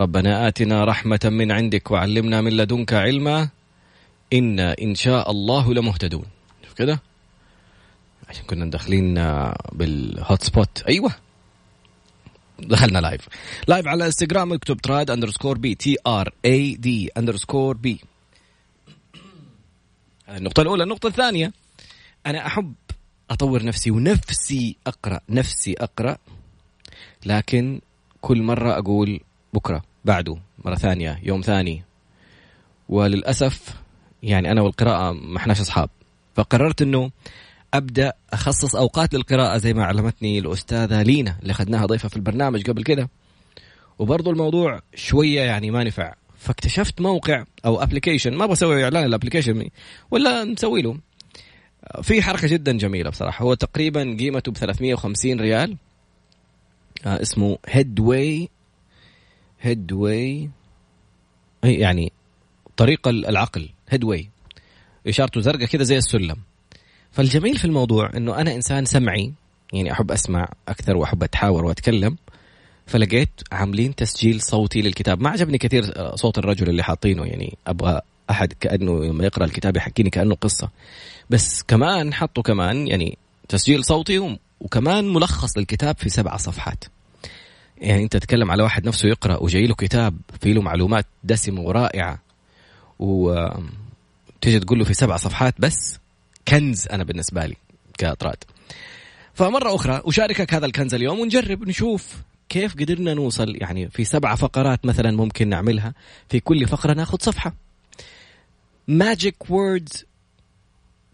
ربنا آتنا رحمة من عندك وعلمنا من لدنك علما إنا إن شاء الله لمهتدون. شوف كده. عشان كنا داخلين بال hotspot أيوة. دخلنا live live على انستغرام اكتب Trad underscore B T R A D underscore B النقطة الأولى. النقطة الثانية. أنا أحب أطور نفسي ونفسي أقرأ نفسي أقرأ. لكن كل مرة أقول بكرة بعده مرة ثانية يوم ثاني. وللأسف يعني أنا والقراءة ما إحناش أصحاب. فقررت أنه أبدأ أخصص أوقات للقراءة زي ما علمتني الأستاذة لينا اللي أخذناها ضيفة في البرنامج قبل كده. وبرضه الموضوع شوية يعني ما نفع. فاكتشفت موقع أو application ما بسوي إعلان ال application ولا نسوي له. في حركة جدا جميلة بصراحة. هو تقريبا قيمته ب 350 ريال. آه اسمه هيدواي هيدواي يعني طريق العقل هيدواي اشارته زرقاء كذا زي السلم. فالجميل في الموضوع إنه أنا إنسان سمعي يعني أحب أسمع أكثر وأحب أتحاور وأتكلم فلقيت عاملين تسجيل صوتي للكتاب. ما عجبني كثير صوت الرجل اللي حاطينه يعني أبغى أحد كأنه لما يقرأ الكتاب يحكيني كأنه قصة. بس كمان حطوا كمان يعني تسجيل صوتي وكمان ملخص للكتاب في سبع صفحات. يعني انت تتكلم على واحد نفسه يقرأ وجاي له كتاب فيه له معلومات دسمة ورائعة وتيجي تقول له في سبع صفحات بس كنز أنا بالنسبة لي كاطراد فمرة أخرى أشاركك هذا الكنز اليوم ونجرب نشوف كيف قدرنا نوصل يعني في سبع فقرات مثلا ممكن نعملها. في كل فقرة ناخذ صفحة. Magic words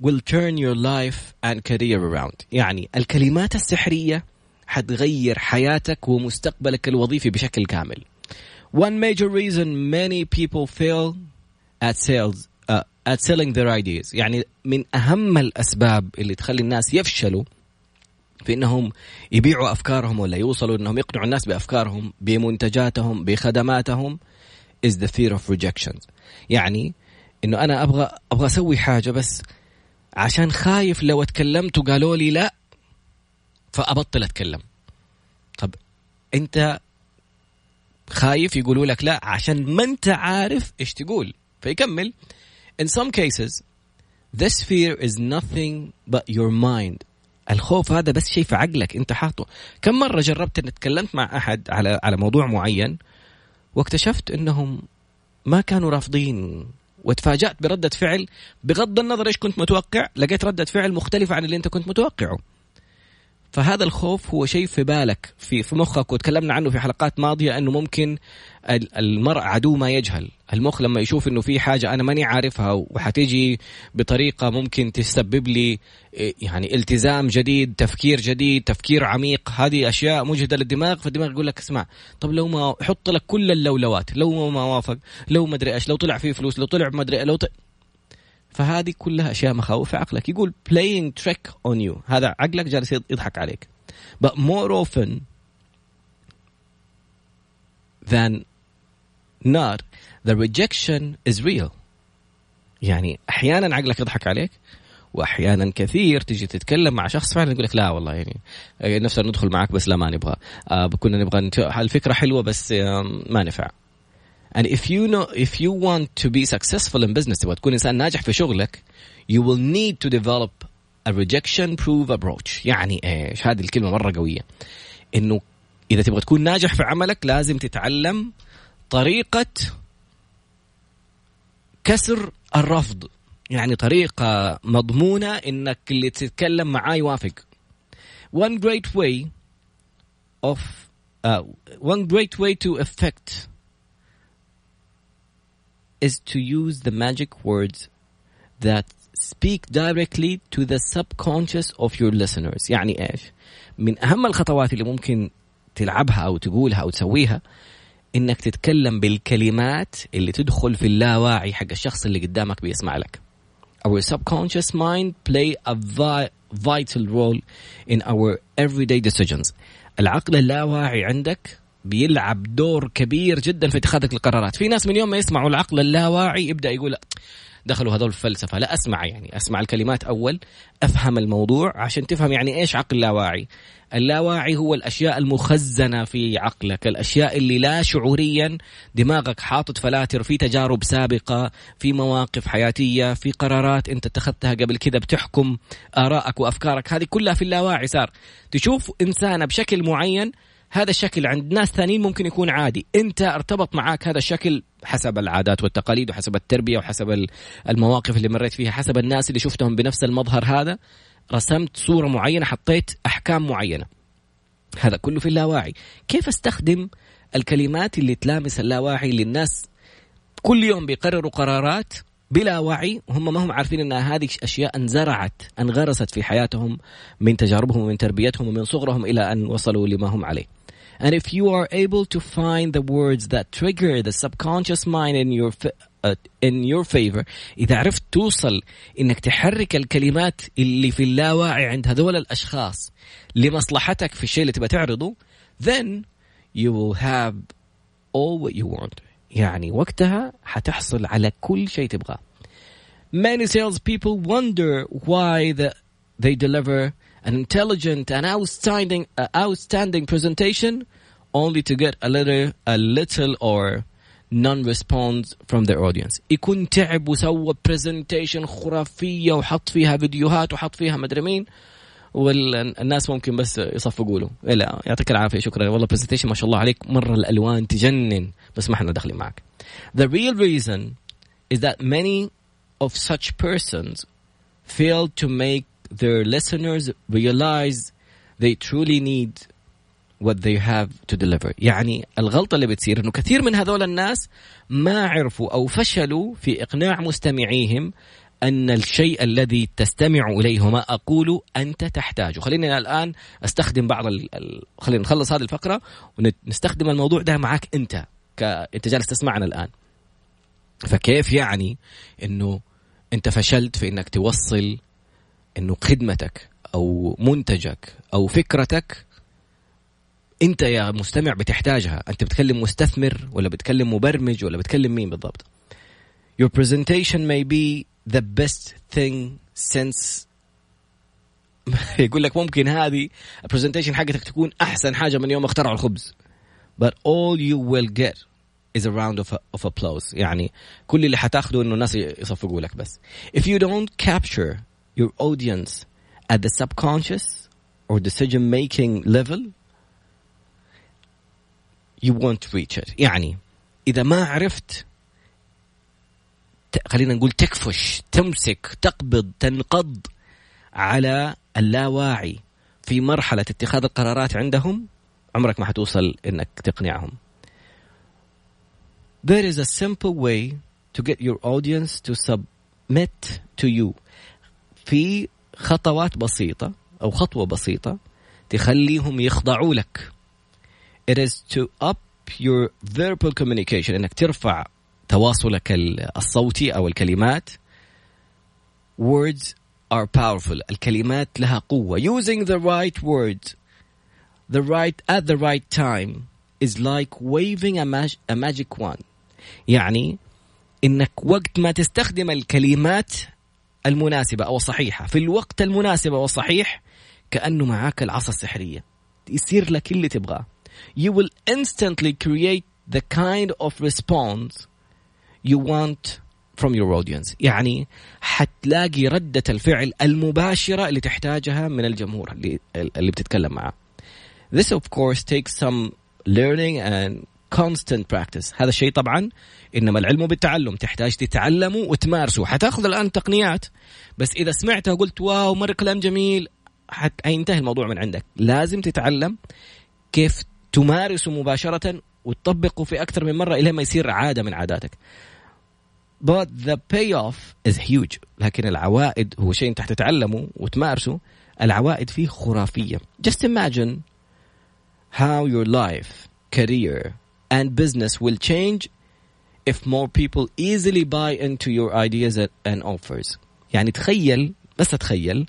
will turn your life and career around. يعني الكلمات السحرية حتغير حياتك ومستقبلك الوظيفي بشكل كامل. One major reason many people fail at sales uh, at selling their ideas. يعني من أهم الأسباب اللي تخلي الناس يفشلوا في إنهم يبيعوا أفكارهم ولا يوصلوا إنهم يقنعوا الناس بأفكارهم بمنتجاتهم بخدماتهم is the fear of rejection يعني إنه أنا أبغى أبغى أسوي حاجة بس عشان خايف لو اتكلمت وقالوا لي لا. فأبطل أتكلم. طب أنت خايف يقولوا لك لا عشان ما أنت عارف إيش تقول. فيكمل. In some cases this fear is nothing but your mind. الخوف هذا بس شيء في عقلك أنت حاطه. كم مرة جربت أن تكلمت مع أحد على على موضوع معين واكتشفت إنهم ما كانوا رافضين وتفاجأت بردة فعل بغض النظر إيش كنت متوقع لقيت ردة فعل مختلفة عن اللي أنت كنت متوقعه. فهذا الخوف هو شيء في بالك في في مخك وتكلمنا عنه في حلقات ماضية أنه ممكن المرء عدو ما يجهل. المخ لما يشوف إنه في حاجة أنا ماني عارفها وحتيجي بطريقة ممكن تسبب لي يعني التزام جديد تفكير جديد تفكير عميق. هذه أشياء مجهدة للدماغ فالدماغ يقول لك اسمع طب لو ما يحط لك كل اللولوات لو ما وافق لو ما أدري إيش لو طلع فيه فلوس لو طلع ما أدري لو ط... فهذه كلها أشياء مخاوف عقلك. يقول playing trick on you. هذا عقلك جالس يضحك عليك. But more often than not the rejection is real. يعني أحيانا عقلك يضحك عليك وأحيانا كثير تجي تتكلم مع شخص فعلا يقول لك لا والله يعني نفسنا ندخل معك بس لا ما نبغى. آه كنا نبغى الفكرة حلوة بس آه ما نفع. And if you know if you want to be successful in business تبغى تكون إنسان ناجح في شغلك you will need to develop a rejection proof approach. يعني إيش؟ هذه الكلمة مرة قوية. إنه إذا تبغى تكون ناجح في عملك لازم تتعلم طريقة كسر الرفض. يعني طريقة مضمونة إنك اللي تتكلم معاه يوافق. One great way of uh, one great way to affect is to use the magic words that speak directly to the subconscious of your listeners يعني ايش من اهم الخطوات اللي ممكن تلعبها او تقولها او تسويها انك تتكلم بالكلمات اللي تدخل في اللاواعي حق الشخص اللي قدامك بيسمع لك our subconscious mind play a vital role in our everyday decisions العقل اللاواعي عندك بيلعب دور كبير جدا في اتخاذك القرارات في ناس من يوم ما يسمعوا العقل اللاواعي يبدأ يقول دخلوا هذول الفلسفة. لا أسمع يعني أسمع الكلمات أول أفهم الموضوع عشان تفهم يعني إيش عقل لاواعي. اللاواعي هو الأشياء المخزنة في عقلك الأشياء اللي لا شعوريا دماغك حاطط فلاتر في تجارب سابقة في مواقف حياتية في قرارات أنت اتخذتها قبل كذا بتحكم آرائك وأفكارك. هذه كلها في اللاواعي صار. تشوف انسانه بشكل معين هذا الشكل عند ناس ثانيين ممكن يكون عادي. انت ارتبط معك هذا الشكل حسب العادات والتقاليد وحسب التربية وحسب المواقف اللي مريت فيها حسب الناس اللي شفتهم بنفس المظهر هذا. رسمت صورة معينة حطيت أحكام معينة. هذا كله في اللاواعي. كيف أستخدم الكلمات اللي تلامس اللاواعي للناس كل يوم بيقرروا قرارات بلا وعي وهم ما هم عارفين إن هذه أشياء انزرعت انغرست في حياتهم من تجاربهم ومن تربيتهم ومن صغرهم إلى أن وصلوا لما هم عليه. And if you are able to find the words that trigger the subconscious mind in your uh, in your favor إذا عرفت توصل إنك تحرك الكلمات اللي في اللاواعي عند هذول الأشخاص لمصلحتك في الشيء اللي تبغى تعرضه then you will have all what you want يعني وقتها حتحصل على كل شيء تبغاه Many salespeople wonder why the, they deliver an intelligent and outstanding uh, outstanding presentation only to get a little a little or non response from their audience يكون تعب وسوى presentation خرافية وحط فيها فيديوهات وحط فيها مدري مين والناس ممكن بس يصفقوا له لا يعطيك العافيه شكرا والله برزنتيشن ما شاء الله عليك مره الالوان تجنن بس ما احنا داخلين معك The real reason is that many of such persons fail to make their listeners realize they truly need what they have to deliver. يعني الغلطة اللي بتصير إنه كثير من هذول الناس ما عرفوا أو فشلوا في إقناع مستمعيهم أن الشيء الذي تستمع إليه وما اقوله أنت تحتاجه. خليني الآن أستخدم بعض ال... خلينا نخلص هذه الفقرة ونستخدم الموضوع ده معك أنت ك... أنت جالس تسمعنا الآن. فكيف يعني إنه أنت فشلت في إنك توصل إنه خدمتك أو منتجك أو فكرتك أنت يا مستمع بتحتاجها. أنت بتكلم مستثمر ولا بتكلم مبرمج ولا بتكلم مين بالضبط. Your presentation may be the best thing since يقول لك ممكن هذه البرزنتيشن حقتك تكون أحسن حاجة من يوم اخترعوا الخبز. But all you will get is a round of, of applause. يعني كل اللي حتاخده إنه الناس يصفقوا لك بس. If you don't capture your audience at the subconscious or decision making level you won't reach it يعني اذا ما عرفت خلينا نقول تكفش تمسك تقبض تنقض على اللاواعي في مرحلة اتخاذ القرارات عندهم عمرك ما حتوصل انك تقنعهم. There is a simple way to get your audience to submit to you. في خطوات بسيطة أو خطوة بسيطة تخليهم يخضعوا لك. It is to up your verbal communication انك ترفع تواصلك الصوتي أو الكلمات words are powerful الكلمات لها قوة using the right words the right at the right time is like waving a, mag a magic wand يعني انك وقت ما تستخدم الكلمات المناسبة أو الصحيحة في الوقت المناسب والصحيح كأنه معاك العصا السحرية. يصير لك اللي تبغاه. You will instantly create the kind of response you want from your audience. يعني حتلاقي ردة الفعل المباشرة اللي تحتاجها من الجمهور اللي, اللي بتتكلم معه This of course takes some learning and constant practice. هذا الشيء طبعا إنما العلم بالتعلم تحتاج تتعلمه وتمارسه. حتأخذ الآن تقنيات بس إذا سمعتها وقلت واو مرة كلام جميل حينتهي الموضوع من عندك. لازم تتعلم كيف تمارسه مباشرة وتطبقه في أكثر من مرة إلى ما يصير عادة من عاداتك. But the payoff is huge. لكن العوائد هو شيء أنت حتتعلمه وتمارسه. العوائد فيه خرافية. Just imagine how your life career and business will change if more people easily buy into your ideas and offers. يعني تخيل بس تخيل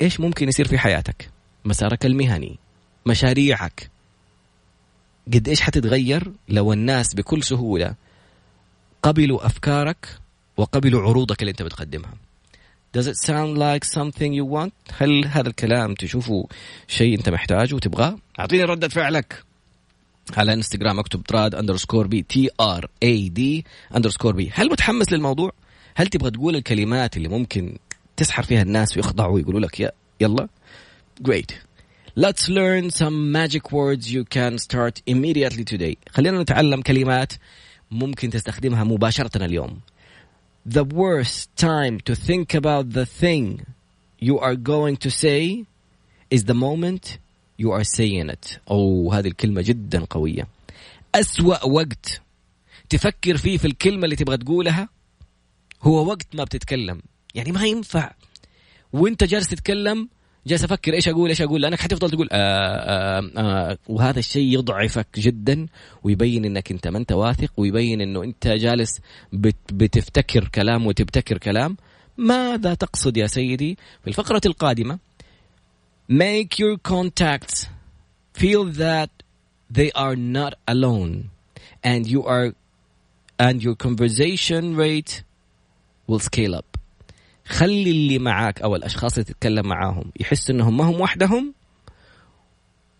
إيش ممكن يصير في حياتك؟ مسارك المهني مشاريعك. قد إيش حتتغير لو الناس بكل سهولة قبلوا أفكارك وقبلوا عروضك اللي أنت بتقدمها؟ Does it sound like something you want؟ هل هذا الكلام تشوفه شيء أنت محتاجه وتبغاه؟ أعطيني ردة فعلك. على انستغرام اكتب Trad underscore B T R A D underscore B هل متحمس للموضوع؟ هل تبغى تقول الكلمات اللي ممكن تسحر فيها الناس ويخضعوا ويقولوا لك يلا؟ Great. Let's learn some magic words you can start immediately today. خلينا نتعلم كلمات ممكن تستخدمها مباشرة اليوم. The worst time to think about the thing you are going to say is the moment are saying it. أو هذه الكلمة جدا قوية. أسوأ وقت تفكر فيه في الكلمة اللي تبغى تقولها هو وقت ما بتتكلم. يعني ما ينفع وأنت جالس تتكلم جالس أفكر إيش أقول إيش أقول لأنك حتفضل تقول آآ آه، آآ آه، آه، وهذا الشيء يضعفك جدا ويبين إنك أنت ما أنت واثق ويبين إنه أنت جالس بت بتفتكر كلام وتبتكر كلام ماذا تقصد يا سيدي في الفقرة القادمة make your contacts feel that they are not alone and you are and your conversation rate will scale up. خلي اللي معاك أو الأشخاص اللي تتكلم معاهم يحس إنهم ما هم وحدهم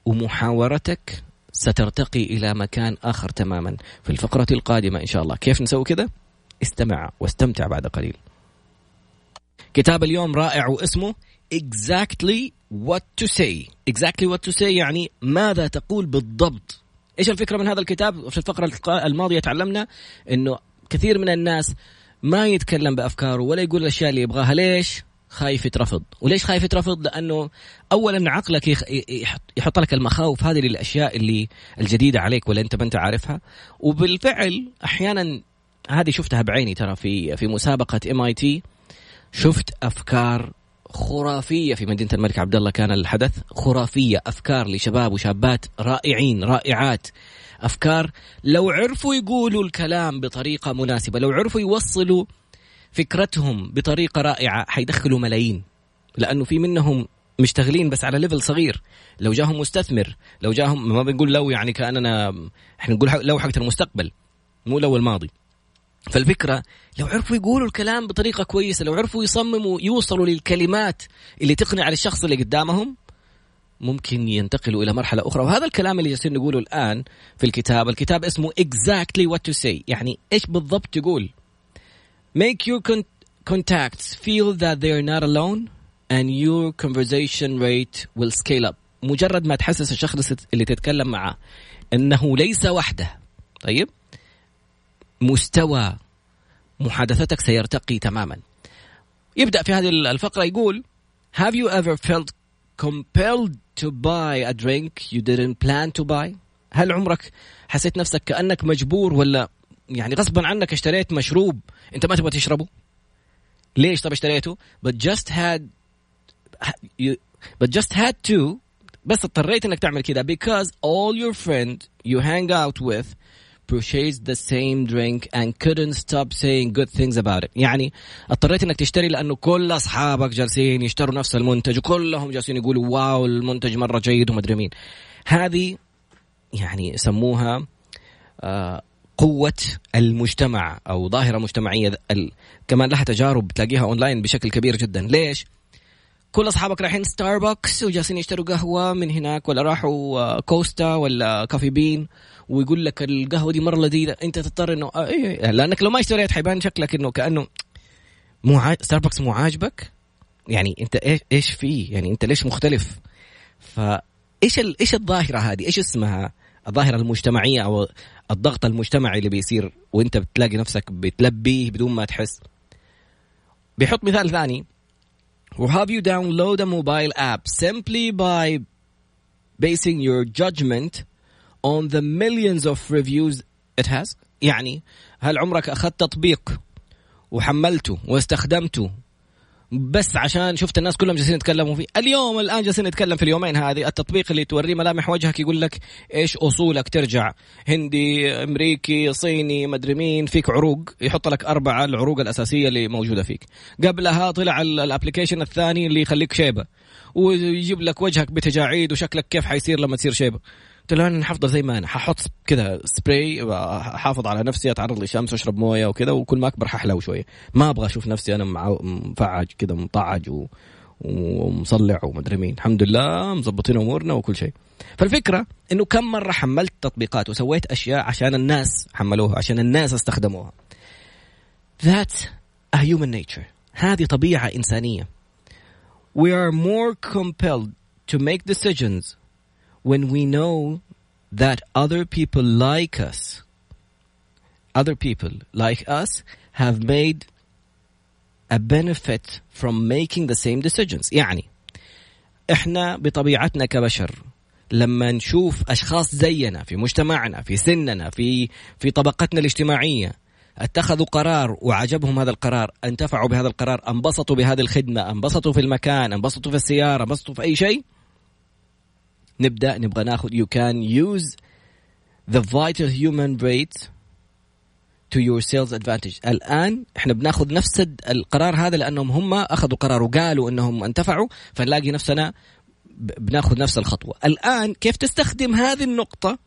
ومحاورتك سترتقي إلى مكان آخر تماما. في الفقرة القادمة إن شاء الله. كيف نسوي كذا استمع واستمتع بعد قليل. كتاب اليوم رائع واسمه exactly what to say. Exactly what to say يعني ماذا تقول بالضبط. إيش الفكرة من هذا الكتاب؟ في الفقرة الماضية تعلمنا إنه كثير من الناس ما يتكلم بأفكاره ولا يقول الأشياء اللي يبغاها. ليش؟ خايف يترفض. وليش خايف يترفض؟ لأنه اولا عقلك يحط لك المخاوف هذه للأشياء اللي الجديدة عليك ولا أنت ما أنت عارفها. وبالفعل أحيانا هذه شفتها بعيني ترى في في مسابقة ام اي تي شفت أفكار خرافية في مدينة الملك عبد الله كان الحدث خرافية أفكار لشباب وشابات رائعين رائعات. أفكار لو عرفوا يقولوا الكلام بطريقة مناسبة لو عرفوا يوصلوا فكرتهم بطريقة رائعة حيدخلوا ملايين. لأنه في منهم مشتغلين بس على ليفل صغير. لو جاهم مستثمر لو جاهم ما بنقول لو يعني كأننا إحنا نقول لو حقت المستقبل مو لو الماضي. فالفكرة لو عرفوا يقولوا الكلام بطريقة كويسة لو عرفوا يصمموا يوصلوا للكلمات اللي تقنع الشخص اللي قدامهم ممكن ينتقلوا إلى مرحلة أخرى. وهذا الكلام اللي جالسين نقوله الآن في الكتاب الكتاب اسمه exactly what to say يعني إيش بالضبط تقول make your contacts feel that they are not alone and your conversation rate will scale up. مجرد ما تحسس الشخص اللي تتكلم معه إنه ليس وحده. طيب؟ مستوى محادثتك سيرتقي تماما. يبدأ في هذه الفقرة يقول have you ever felt compelled to buy a drink you didn't plan to buy? هل عمرك حسيت نفسك كأنك مجبور ولا يعني غصبا عنك اشتريت مشروب انت ما تبغى تشربه؟ ليش طب اشتريته؟ But just had you, but just had to بس اضطريت إنك تعمل كذا because all your friends you hang out with purchased the same drink and couldn't stop saying good things about it. يعني اضطريت إنك تشتري لأنه كل أصحابك جالسين يشتروا نفس المنتج وكلهم جالسين يقولوا واو المنتج مرة جيد ومدري مين. هذه يعني يسموها آه قوة المجتمع أو ظاهرة مجتمعية. كمان لها تجارب تلاقيها أونلاين بشكل كبير جدا. ليش؟ كل أصحابك رايحين ستاربكس وجالسين يشتروا قهوة من هناك ولا راحوا آه، كوستا ولا كافي بين ويقول لك القهوة دي مرة لذيذة. أنت تضطر انه آه إيه, إيه. لأنك لو ما اشتريت حيبان شكلك إنه كأنه مو. ستاربكس مو عاجبك. يعني أنت إيش إيش فيه؟ يعني أنت ليش مختلف؟ فايش ال... إيش الظاهرة هذه؟ إيش اسمها؟ الظاهرة المجتمعية أو الضغط المجتمعي اللي بيصير وأنت بتلاقي نفسك بتلبيه بدون ما تحس. بيحط مثال ثاني. Have you download a mobile app simply by basing your judgment on the millions of reviews it has. يعني هل عمرك أخذت تطبيق وحملته واستخدمته بس عشان شفت الناس كلهم جالسين يتكلموا فيه؟ اليوم الآن جالسين نتكلم في اليومين هذه. التطبيق اللي توريه ملامح وجهك يقول لك إيش أصولك؟ ترجع. هندي أمريكي صيني مدري مين فيك عروق. يحط لك أربعة العروق الأساسية اللي موجودة فيك. قبلها طلع الابلكيشن الثاني اللي يخليك شيبة. ويجيب لك وجهك بتجاعيد وشكلك كيف حيصير لما تصير شيبة. قلت له أنا حفضل زي ما أنا ححط كذا سبراي احافظ على نفسي أتعرض للشمس واشرب موية وكذا وكل ما أكبر ححلو شوية. ما أبغى أشوف نفسي أنا مفعج كذا مطعج و... ومصلع ومدري مين. الحمد لله مظبطين أمورنا وكل شيء. فالفكرة إنه كم مرة حملت تطبيقات وسويت أشياء عشان الناس حملوها عشان الناس استخدموها. That's a human nature. هذه طبيعة إنسانية. We are more compelled to make decisions when we know that other people like us, other people like us have made a benefit from making the same decisions. يعني إحنا بطبيعتنا كبشر لما نشوف أشخاص زينا في مجتمعنا في سننا في في طبقتنا الاجتماعية اتخذوا قرار وعجبهم هذا القرار انتفعوا بهذا القرار انبسطوا بهذه الخدمة انبسطوا في المكان انبسطوا في السيارة انبسطوا في أي شيء نبدأ نبغى ناخذ you can use the vital human rate to your sales advantage. الآن إحنا بناخذ نفس القرار هذا لأنهم هم أخذوا قرار وقالوا إنهم انتفعوا فنلاقي نفسنا بناخذ نفس الخطوة. الآن كيف تستخدم هذه النقطة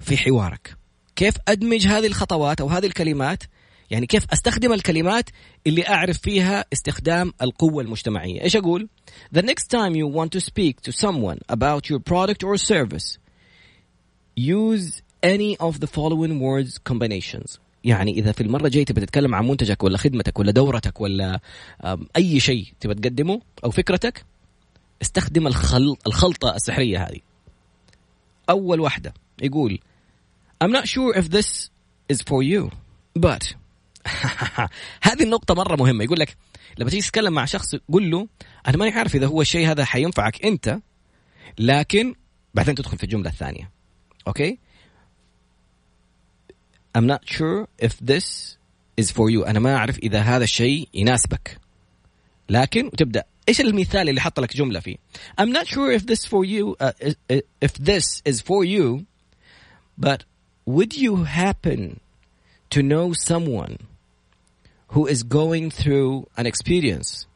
في حوارك؟ كيف أدمج هذه الخطوات أو هذه الكلمات يعني كيف أستخدم الكلمات اللي أعرف فيها استخدام القوة المجتمعية؟ إيش أقول؟ The next time you want to speak to someone about your product or service use any of the following words combinations. يعني إذا في المرة الجايه تبي تتكلم عن منتجك ولا خدمتك ولا دورتك ولا أي شيء تبي تقدمه أو فكرتك استخدم الخلط الخلطة السحرية هذه. أول واحدة يقول I'm not sure if this is for you but هذه النقطة مرة مهمة. يقول لك لما تيجي تتكلم مع شخص قول له أنا ماني عارف إذا هو الشيء هذا حينفعك أنت لكن بعدين تدخل في الجملة الثانية. أوكي؟ I'm not sure if this is for you. أنا ما أعرف إذا هذا الشيء يناسبك. لكن وتبدأ إيش المثال اللي حط لك جملة فيه؟ I'm not sure if this for you uh, if this is for you but would you happen to know someone who is going through an experience.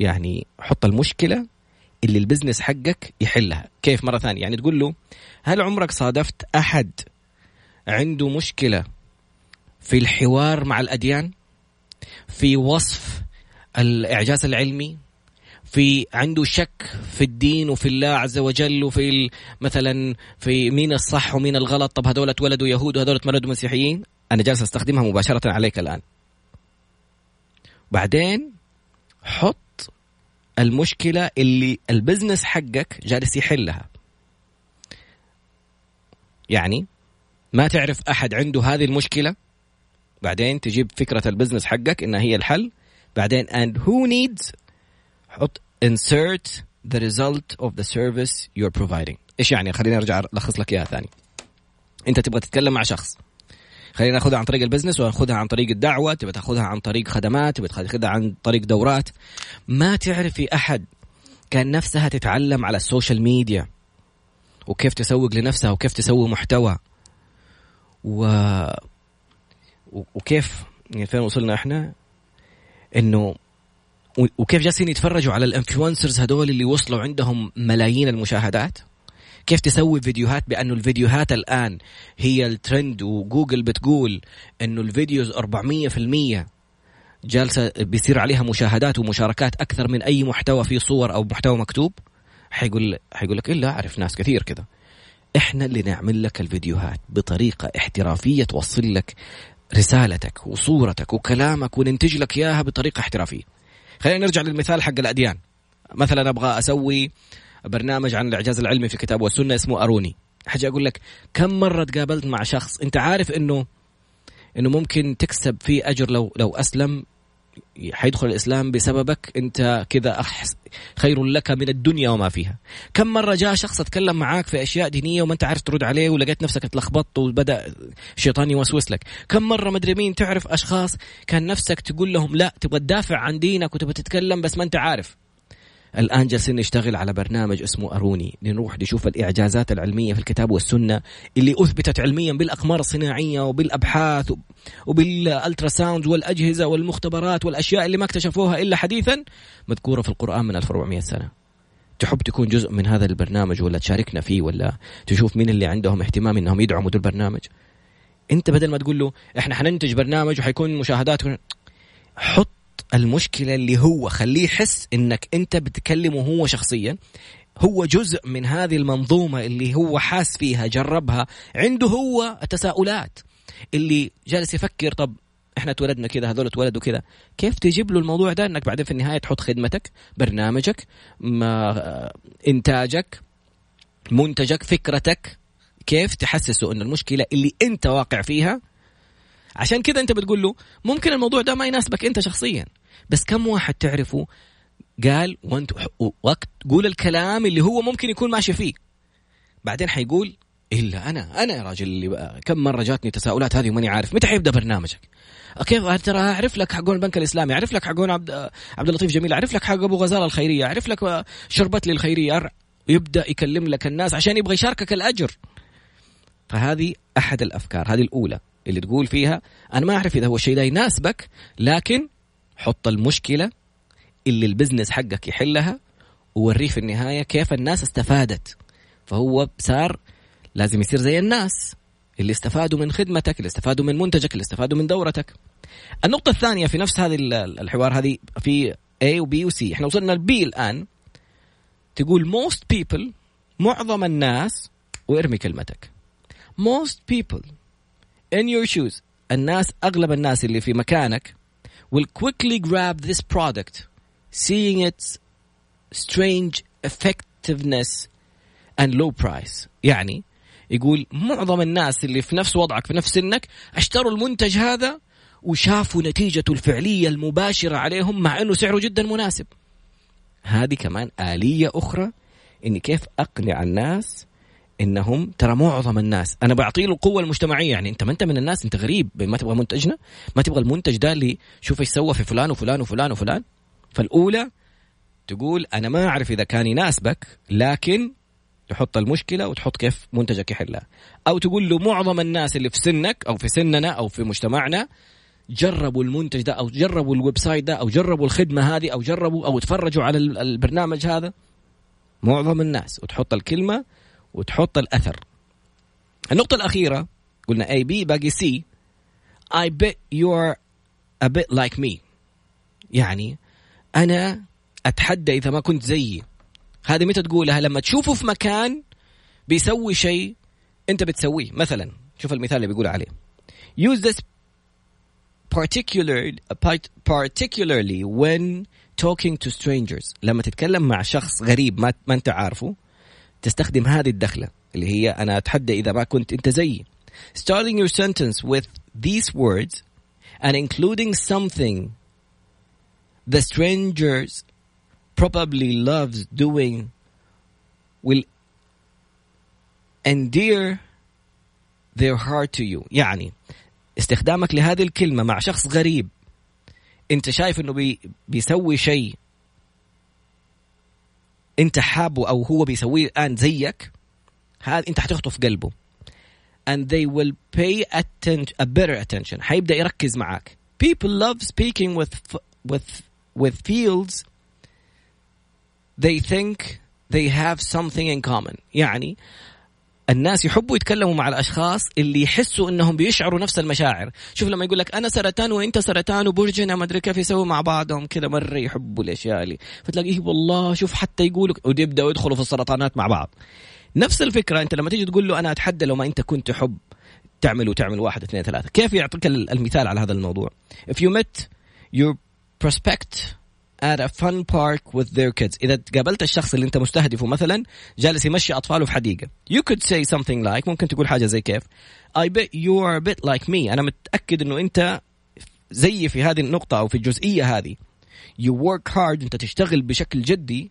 يعني حط المشكلة اللي البزنس حقك يحلها. كيف؟ مرة ثانية. يعني تقول له هل عمرك صادفت أحد عنده مشكلة في الحوار مع الأديان؟ في وصف الإعجاز العلمي؟ في عنده شك في الدين وفي الله عز وجل وفي مثلا في مين الصح ومين الغلط؟ طب هذول اتولدوا يهود وهذول اتولدوا مسيحيين؟ أنا جالس أستخدمها مباشرة عليك الآن. بعدين حط المشكلة اللي ال business حقك جالس يحلها. يعني ما تعرف أحد عنده هذه المشكلة بعدين تجيب فكرة ال business حقك إنها هي الحل. بعدين and who needs حط insert the result of the service you're providing. إيش يعني؟ خليني أرجع ألخص لك إياها ثاني. أنت تبغى تتكلم مع شخص. خلينا ناخذها عن طريق ال business وناخذها عن طريق الدعوة تبغى تاخذها عن طريق خدمات تبغى تاخذها عن طريق دورات. ما تعرفي أحد كان نفسها تتعلم على ال social media وكيف تسوق لنفسها وكيف تسوي محتوى و وكيف يعني فين وصلنا إحنا؟ إنه وكيف جالسين يتفرجوا على ال influencers هذول اللي وصلوا عندهم ملايين المشاهدات؟ كيف تسوي فيديوهات بأنه الفيديوهات الآن هي الترند وجوجل بتقول إنه ال videos 400% جالسة بيصير عليها مشاهدات ومشاركات أكثر من أي محتوى فيه صور أو محتوى مكتوب؟ حيقول حيقول لك إلا أعرف ناس كثير كذا إحنا اللي نعمل لك الفيديوهات بطريقة احترافية توصل لك رسالتك وصورتك وكلامك وننتج لك إياها بطريقة احترافية. خلينا نرجع للمثال حق الأديان. مثلا أبغى أسوي برنامج عن الإعجاز العلمي في الكتاب والسنة اسمه أروني. حاجة أقول لك كم مرة تقابلت مع شخص أنت عارف إنه إنه ممكن تكسب فيه أجر لو لو أسلم حيدخل الإسلام بسببك أنت كذا أحس خير لك من الدنيا وما فيها. كم مرة جاء شخص أتكلم معاك في أشياء دينية وما أنت عارف ترد عليه ولقيت نفسك اتلخبطت وبدأ الشيطان يوسوس لك. كم مرة مدري مين تعرف أشخاص كان نفسك تقول لهم لا تبغى تدافع عن دينك وتبغى تتكلم بس ما أنت عارف. الآن جالسين نشتغل على برنامج اسمه أروني. نروح نشوف الإعجازات العلمية في الكتاب والسنة اللي أثبتت علميا بالأقمار الصناعية وبالأبحاث وبالألتراساوند والأجهزة والمختبرات والأشياء اللي ما اكتشفوها إلا حديثا مذكورة في القرآن من 1400 سنة. تحب تكون جزء من هذا البرنامج ولا تشاركنا فيه ولا تشوف مين اللي عندهم اهتمام إنهم يدعموا البرنامج أنت بدل ما تقول له إحنا حننتج برنامج وحيكون مشاهدات حط المشكلة اللي هو خليه يحس إنك أنت بتكلمه هو شخصيا. هو جزء من هذه المنظومة اللي هو حاس فيها جربها. عنده هو التساؤلات اللي جالس يفكر طب إحنا اتولدنا كذا هذول اتولدوا كذا. كيف تجيب له الموضوع ده؟ إنك بعدين في النهاية تحط خدمتك برنامجك ما إنتاجك منتجك فكرتك. كيف تحسسه إن المشكلة اللي أنت واقع فيها عشان كذا انت بتقول له ممكن الموضوع ده ما يناسبك انت شخصيا. بس كم واحد تعرفه قال وانت وقت قول الكلام اللي هو ممكن يكون ماشي فيه. بعدين حيقول إلا أنا. أنا يا راجل اللي كم مرة جاتني تساؤلات هذه وماني عارف. متى حيبدأ برنامجك؟ كيف ترى أعرف لك حقون البنك الإسلامي أعرف لك حقون عبد عبد اللطيف جميل أعرف لك حق أبو غزاله الخيرية أعرف لك شربت لي الخيريه يبدأ يكلم لك الناس عشان يبغى يشاركك الأجر. فهذه أحد الأفكار هذه الأولى. اللي تقول فيها أنا ما أعرف إذا هو الشيء ده يناسبك لكن حط المشكلة اللي البزنس حقك يحلها ووريه في النهاية كيف الناس استفادت. فهو صار لازم يصير زي الناس اللي استفادوا من خدمتك اللي استفادوا من منتجك اللي استفادوا من دورتك. النقطة الثانية في نفس هذه الحوار هذه في A و B و C. إحنا وصلنا ل B الآن. تقول most people معظم الناس وارمي كلمتك. most people. In your shoes. الناس أغلب الناس اللي في مكانك will quickly grab this product seeing its strange effectiveness and low price. يعني يقول معظم الناس اللي في نفس وضعك في نفس سنك اشتروا المنتج هذا وشافوا نتيجته الفعلية المباشرة عليهم مع إنه سعره جدا مناسب. هذه كمان آلية أخرى إني كيف أقنع الناس إنهم ترى معظم الناس أنا بعطي له القوة المجتمعية يعني أنت ما أنت من الناس أنت غريب ما تبغى منتجنا ما تبغى المنتج ده اللي شوف إيش سوى في فلان وفلان وفلان وفلان. فالأولى تقول أنا ما أعرف إذا كان يناسبك لكن تحط المشكلة وتحط كيف منتجك يحلها أو تقول له معظم الناس اللي في سنك أو في سننا أو في مجتمعنا جربوا المنتج ده أو جربوا ال website ده أو جربوا الخدمة هذه أو جربوا أو تفرجوا على البرنامج هذا. معظم الناس وتحط الكلمة وتحط الأثر. النقطة الأخيرة قلنا A B باقي C I bet you're a bit like me. يعني أنا أتحدى إذا ما كنت زيي. هذه متى تقولها؟ لما تشوفه في مكان بيسوي شيء أنت بتسويه. مثلا شوف المثال اللي بيقول عليه. Use this particular particularly when talking to strangers. لما تتكلم مع شخص غريب ما ما أنت عارفه تستخدم هذه الدخلة اللي هي أنا أتحدى إذا ما كنت أنت زيي starting your sentence with these words and including something the strangers probably loves doing will endear their heart to you يعني استخدامك لهذه الكلمة مع شخص غريب انت شايف انه بي بيسوي شيء انت حابه او هو بيسويه الان زيك هذا انت حتخطف قلبه and they will pay attention a better attention حيبدا يركز معاك people love speaking with with with fields they think they have something in common يعني الناس يحبوا يتكلموا مع الأشخاص اللي يحسوا إنهم بيشعروا نفس المشاعر. شوف لما يقول لك أنا سرطان وأنت سرطان وبرجنا ما أدري كيف يسووا مع بعضهم كذا مرة يحبوا الأشياء اللي. فتلاقيه والله شوف حتى يقولوا ويبدأوا يدخلوا في السرطانات مع بعض. نفس الفكرة أنت لما تيجي تقول له أنا أتحدى لو ما أنت كنت تحب تعمل وتعمل واحد اثنين ثلاثة. كيف يعطيك المثال على هذا الموضوع؟ If you met your prospect at a fun park with their kids. إذا قابلت الشخص اللي أنت مستهدفه مثلا جالس يمشي أطفاله في حديقة. You could say something like ممكن تقول حاجة زي كيف. I bet you are a bit like me. أنا متأكد أنه أنت زي في هذه النقطة أو في الجزئية هذه. You work hard أنت تشتغل بشكل جدي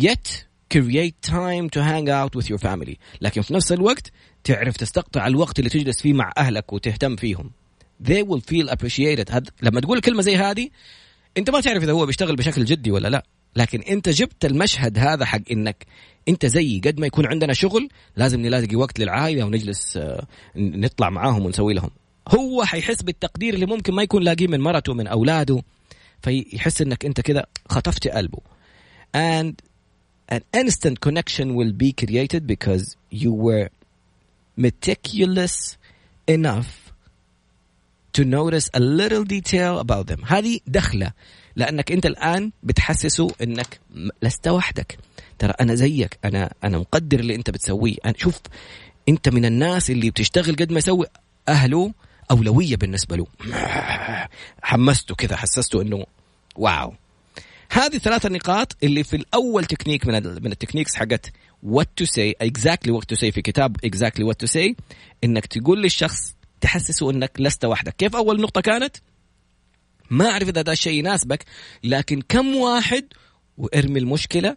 yet create time to hang out with your family. لكن في نفس الوقت تعرف تستقطع الوقت اللي تجلس فيه مع أهلك وتهتم فيهم. They will feel appreciated. لما تقول كلمة زي هذه أنت ما تعرف إذا هو بيشتغل بشكل جدي ولا لا. لكن أنت جبت المشهد هذا حق إنك أنت زيي قد ما يكون عندنا شغل لازم نلاقي وقت للعائلة ونجلس آه، نطلع معاهم ونسوي لهم. هو حيحس بالتقدير اللي ممكن ما يكون لاقيه من مرته من أولاده فيحس إنك أنت كذا خطفت قلبه. And an instant connection will be created because you were meticulous enough to notice a little detail about them. هذه دخلة لأنك أنت الآن بتحسسه أنك لست وحدك. ترى أنا زيك أنا أنا مقدر اللي أنت بتسويه. أنا شوف أنت من الناس اللي بتشتغل قد ما يسوي أهله أولوية بالنسبة له. حمسته كذا حسسته أنه واو. هذه ثلاثة نقاط اللي في الأول تكنيك من من ال techniques حقت what to say exactly what to say في كتاب exactly what to say إنك تقول للشخص تحسسه إنك لست وحدك. كيف أول نقطة كانت؟ ما أعرف إذا هذا الشيء يناسبك لكن كم واحد وارمي المشكلة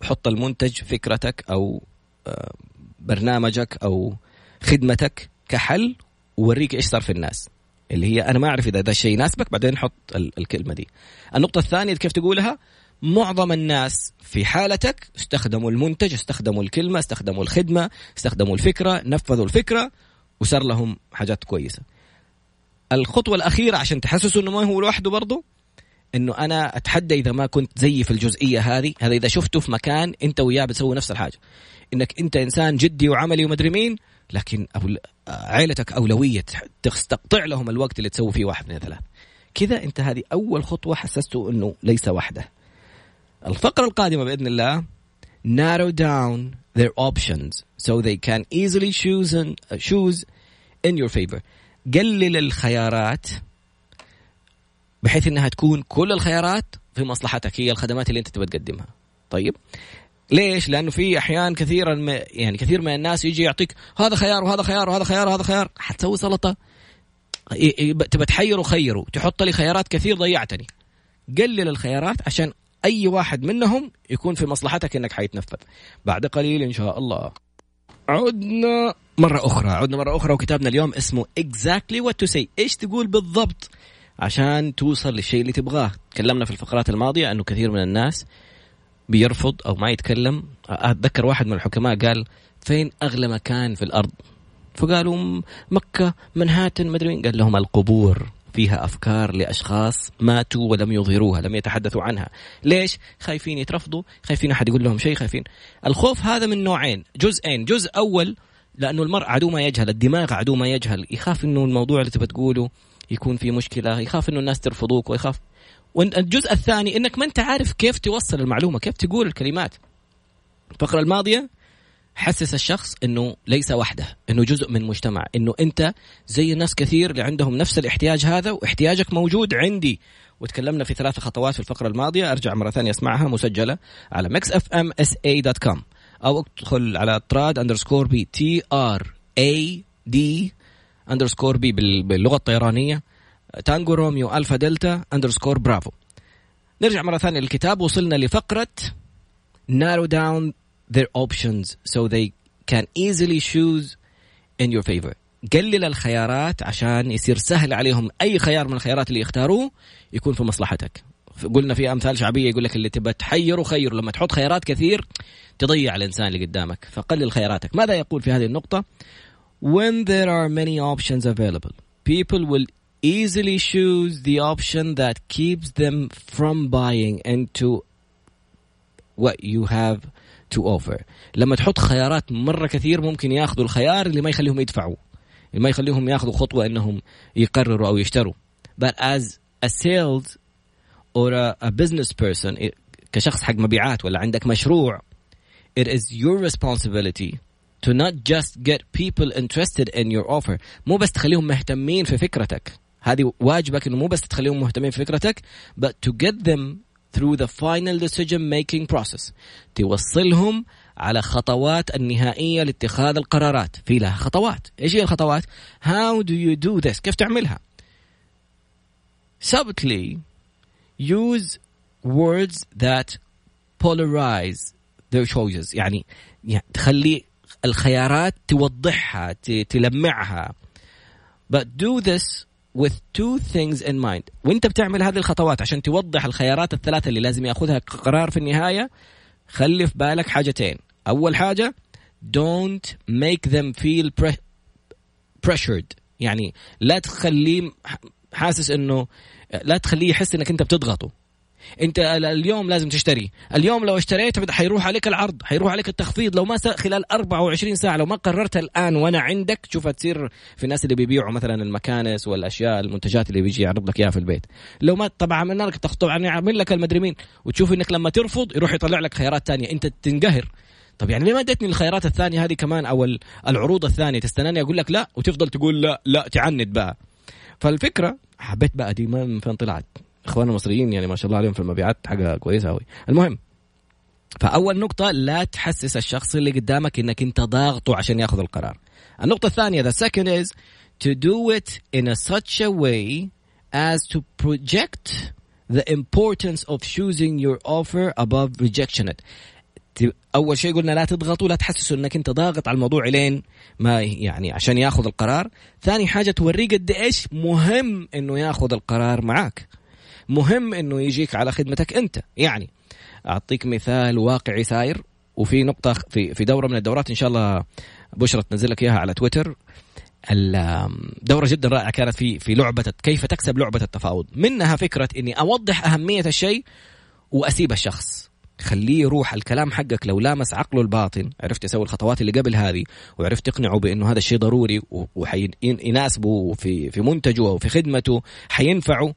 وحط المنتج فكرتك أو آه، برنامجك أو خدمتك كحل ووريك إيش صار في الناس. اللي هي أنا ما أعرف إذا ده الشيء يناسبك بعدين حط الكلمة دي. النقطة الثانية كيف تقولها؟ معظم الناس في حالتك استخدموا المنتج استخدموا الكلمة استخدموا الخدمة استخدموا الفكرة نفذوا الفكرة وصار لهم حاجات كويسة. الخطوة الأخيرة عشان تحسسوا إنه ما هو لوحده برضه إنه أنا أتحدى إذا ما كنت زيي في الجزئية هذه هذا إذا شفته في مكان أنت وياه بتسوي نفس الحاجة. إنك أنت إنسان جدي وعملي ومدري مين لكن أبو عائلتك أولوية تستقطع لهم الوقت اللي تسوي فيه واحد من ثلاث كذا أنت هذه أول خطوة حسسته أنه ليس وحده. الفقرة القادمة بإذن الله narrow down their options. So they can easily choose, and, uh, choose in your favor. قلل الخيارات بحيث إنها تكون كل الخيارات في مصلحتك. هي الخدمات اللي أنت تبغى تقدمها. طيب؟ ليش؟ لأنه في أحيان كثيرا يعني كثير من الناس يجي يعطيك هذا خيار وهذا خيار وهذا خيار وهذا خيار. حتسوي سلطة. تبى تحير وخيره تحط لي خيارات كثير ضيعتني. قلل الخيارات عشان أي واحد منهم يكون في مصلحتك إنك حيتنفذ. بعد قليل إن شاء الله. عدنا مرة أخرى. عدنا مرة أخرى وكتابنا اليوم اسمه exactly what to say. إيش تقول بالضبط؟ عشان توصل للشيء اللي تبغاه. تكلمنا في الفقرات الماضية أنه كثير من الناس بيرفض أو ما يتكلم. أتذكر واحد من الحكماء قال فين أغلى مكان في الأرض؟ فقالوا مكة منهاتن مدري قال لهم القبور. فيها أفكار لأشخاص ماتوا ولم يظهروها لم يتحدثوا عنها. ليش؟ خايفين يترفضوا خايفين أحد يقول لهم شيء خايفين. الخوف هذا من نوعين جزئين. جزء أول لأنه المرء عدو ما يجهل الدماغ عدو ما يجهل. يخاف إنه الموضوع اللي تبى تقوله يكون في مشكلة يخاف إنه الناس ترفضوك ويخاف. والجزء الثاني إنك ما أنت عارف كيف توصل المعلومة كيف تقول الكلمات. الفقرة الماضية حسس الشخص إنه ليس وحده إنه جزء من مجتمع إنه أنت زي الناس كثير اللي عندهم نفس الاحتياج هذا واحتياجك موجود عندي. وتكلمنا في ثلاث خطوات في الفقرة الماضية أرجع مرة ثانية أسمعها مسجلة على Mix FM SA dot com أو ادخل على تراد underscore B T R A D underscore B باللغة الطيرانية Tango Romeo Alpha Delta underscore Bravo نرجع مرة ثانية للكتاب وصلنا لفقرة narrow down their options so they can easily choose in your favor. قلل الخيارات عشان يصير سهل عليهم أي خيار من الخيارات اللي يختاروه يكون في مصلحتك. قلنا في أمثال شعبية يقول لك اللي تبى تحيره خير لما تحط خيارات كثير تضيع الإنسان اللي قدامك. فقلل خياراتك. ماذا يقول في هذه النقطة؟ When there are many options available people will easily choose the option that keeps them from buying into what you have to offer. لما تحط خيارات مرة كثير ممكن ياخذوا الخيار اللي ما يخليهم يدفعوا. اللي ما يخليهم ياخذوا خطوة إنهم يقرروا أو يشتروا. But as a sales or a, a business person كشخص حق مبيعات ولا عندك مشروع it is your responsibility to not just get people interested in your offer. مو بس تخليهم مهتمين في فكرتك. هذه واجبك إنه مو بس تخليهم مهتمين في فكرتك but to get them through the final decision making process توصلهم على خطوات النهائية لاتخاذ القرارات. في لها خطوات. إيش هي الخطوات؟ How do you do this? كيف تعملها؟ Subtly use words that polarize their choices. يعني, يعني تخلي الخيارات توضحها تلمعها. But do this with two things in mind. وانت بتعمل هذه الخطوات عشان توضح الخيارات الثلاثة اللي لازم ياخذها قرار في النهاية خلي في بالك حاجتين. أول حاجة don't make them feel pressured. يعني لا تخليه حاسس انه لا تخليه يحس إنك أنت بتضغطه. انت اليوم لازم تشتري. اليوم لو اشتريت حيروح عليك العرض حيروح عليك التخفيض. لو ما خلال 24 ساعة لو ما قررت الآن وأنا عندك شوف تصير في الناس اللي بيبيعوا مثلا المكانس والأشياء المنتجات اللي بيجي يعرض لك إياها في البيت. لو ما طبعا عملنا لك طبعا يعمل لك المدري مين. وتشوف إنك لما ترفض يروح يطلع لك خيارات تانية. أنت تنقهر. طب يعني ليه ما ادتني الخيارات الثانية هذه كمان أو العروض الثانية؟ تستناني أقول لك لا وتفضل تقول لا لا تعند بقى. فالفكرة حبيت بقى دي من فين طلعت؟ إخواننا المصريين يعني ما شاء الله عليهم في المبيعات حاجة كويسة قوي المهم فأول نقطة لا تحسس الشخص اللي قدامك إنك أنت ضاغطه عشان ياخذ القرار. النقطة الثانية the second is to do it in a such a way as to project the importance of choosing your offer above rejection it. أول شيء قلنا لا تضغطوا لا تحسسوا إنك أنت ضاغط على الموضوع لين ما يعني عشان ياخذ القرار. ثاني حاجة توريه قد إيش مهم إنه ياخذ القرار معاك. مهم إنه يجيك على خدمتك أنت. يعني أعطيك مثال واقعي ساير وفي نقطة في في دورة من الدورات إن شاء الله بشرى تنزل لك إياها على تويتر. الدورة جدا رائعة كانت في في لعبة كيف تكسب لعبة التفاوض. منها فكرة إني أوضح أهمية الشيء وأسيب الشخص. خليه يروح الكلام حقك لو لامس عقله الباطن. عرفت يسوي الخطوات اللي قبل هذه وعرفت تقنعه بإنه هذا الشيء ضروري وحيناسبه في في منتجه أو في خدمته حينفعه.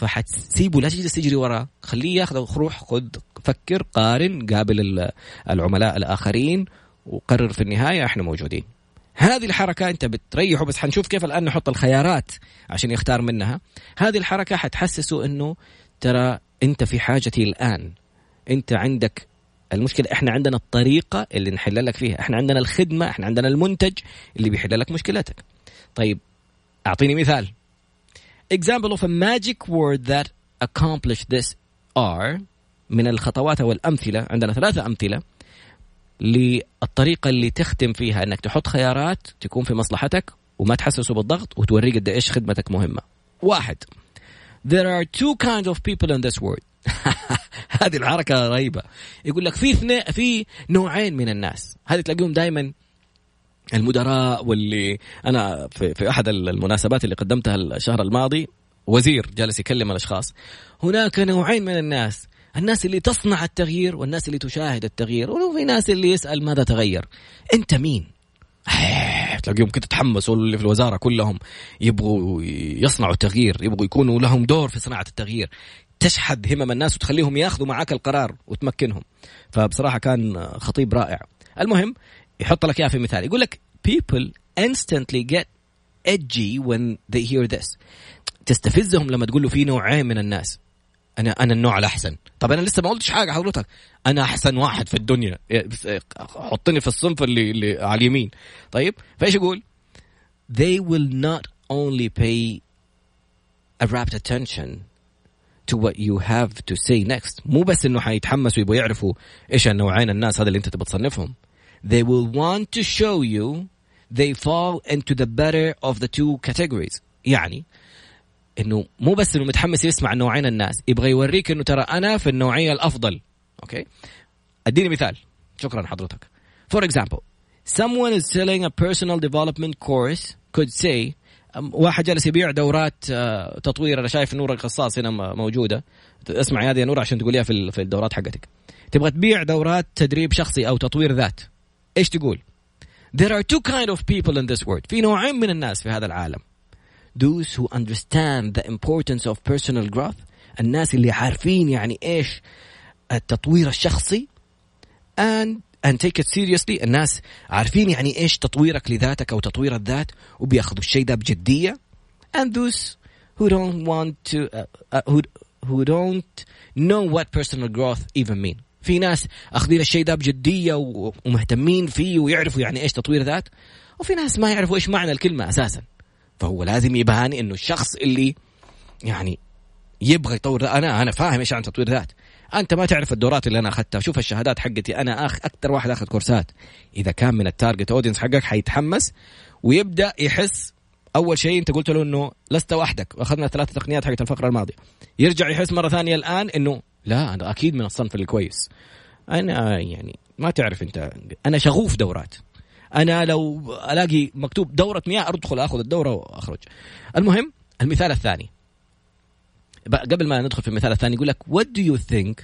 فحتسيبه لا تجلس تجري وراه. خليه ياخذ روح خذ فكر قارن قابل العملاء الآخرين وقرر في النهاية إحنا موجودين. هذه الحركة أنت بتريحه بس حنشوف كيف الآن نحط الخيارات عشان يختار منها. هذه الحركة حتحسسه إنه ترى أنت في حاجتي الآن. أنت عندك المشكلة إحنا عندنا الطريقة اللي نحل لك فيها، إحنا عندنا الخدمة، إحنا عندنا المنتج اللي بيحل لك مشكلتك. طيب أعطيني مثال. Example of a magic word that accomplish this are من الخطوات أو الأمثلة، عندنا ثلاثة أمثلة للطريقة اللي تختم فيها إنك تحط خيارات تكون في مصلحتك وما تحسسه بالضغط وتوريه قد إيش خدمتك مهمة. واحد There are two kinds of people in this world. هذه الحركة رهيبة يقول لك في اثنين في نوعين من الناس هذه تلاقيهم دائما المدراء واللي أنا في, في أحد المناسبات اللي قدمتها الشهر الماضي وزير جالس يكلم الأشخاص. هناك نوعين من الناس الناس اللي تصنع التغيير والناس اللي تشاهد التغيير وفي ناس اللي يسأل ماذا تغير. أنت مين؟ تلاقيهم كده تحمسوا اللي في الوزارة كلهم يبغوا يصنعوا التغيير يبغوا يكونوا لهم دور في صناعة التغيير. تشحذ همم الناس وتخليهم ياخذوا معاك القرار وتمكنهم. فبصراحة كان خطيب رائع. المهم يحط لك إياها في مثال. يقول لك people instantly get edgy when they hear this. تستفزهم لما تقول له في نوعين من الناس. أنا أنا النوع الأحسن. طب أنا لسه ما قلتش حاجة حضرتك أنا أحسن واحد في الدنيا. حطني في الصنف اللي, اللي على اليمين. طيب فإيش يقول؟ They will not only pay rapt attention to what you have to say next. مو بس إنه حيتحمسوا يبغوا يعرفوا إيش النوعين الناس هذا اللي أنت تبغى تصنفهم. They will want to show you they fall into the better of the two categories. يعني إنه مو بس إنه متحمس يسمع نوعين الناس يبغى يوريك إنه ترى أنا في النوعية الأفضل. أوكي؟ أديني مثال. شكرا حضرتك. For example someone is selling a personal development course could say واحد جالس يبيع دورات آه، تطوير. أنا شايف نور القصاص هنا موجودة. اسمع يا نور عشان تقوليها في الدورات حقتك. تبغى تبيع دورات تدريب شخصي أو تطوير ذات. ايش تقول There are two kind of people in this world في نوعين من الناس في هذا العالم those who understand the importance of personal growth الناس اللي عارفين يعني ايش التطوير الشخصي and and take it seriously الناس عارفين يعني ايش تطويرك لذاتك او تطوير الذات وبياخذوا الشيء ده بجديه and those who don't want to uh, uh, who who don't know what personal growth even mean في ناس أخذين الشيء ده بجدية ومهتمين فيه ويعرفوا يعني إيش تطوير ذات وفي ناس ما يعرفوا إيش معنى الكلمة أساسا. فهو لازم يبان إنه الشخص اللي يعني يبغى يطور أنا أنا فاهم إيش عن تطوير ذات. أنت ما تعرف الدورات اللي أنا أخذتها. شوف الشهادات حقتي. أنا أكثر واحد أخذ كورسات. إذا كان من ال target audience حقك حيتحمس ويبدأ يحس أول شيء أنت قلت له إنه لست وحدك. واخذنا ثلاث تقنيات حقت الفقرة الماضية. يرجع يحس مرة ثانية الآن إنه لا أنا أكيد من الصنف الكويس. أنا يعني ما تعرف أنت أنا شغوف دورات. أنا لو ألاقي مكتوب دورة مياه ادخل آخذ الدورة وأخرج. المهم المثال الثاني. قبل ما ندخل في المثال الثاني يقول لك what do you think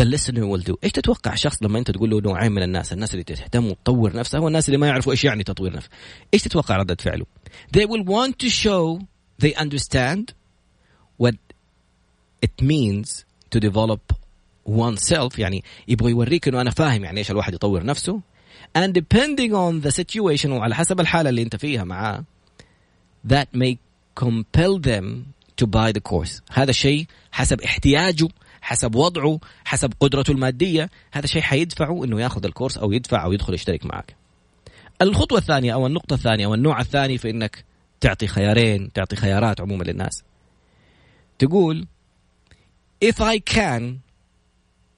the listener will do? إيش تتوقع شخص لما أنت تقول له نوعين من الناس؟ الناس اللي تهتم وتطور نفسها والناس اللي ما يعرفوا إيش يعني تطوير نفس. إيش تتوقع ردة فعله؟ They will want to show they understand it means to develop oneself يعني يبغى يوريك إنه أنا فاهم يعني إيش الواحد يطور نفسه. And depending on the situation وعلى حسب الحالة اللي أنت فيها معاه that may compel them to buy the course. هذا الشيء حسب احتياجه حسب وضعه حسب قدرته المادية هذا الشيء حيدفعه إنه ياخذ الكورس أو يدفع أو يدخل يشترك معك. الخطوة الثانية أو النقطة الثانية أو النوع الثاني في إنك تعطي خيارين تعطي خيارات عموما للناس. تقول if I can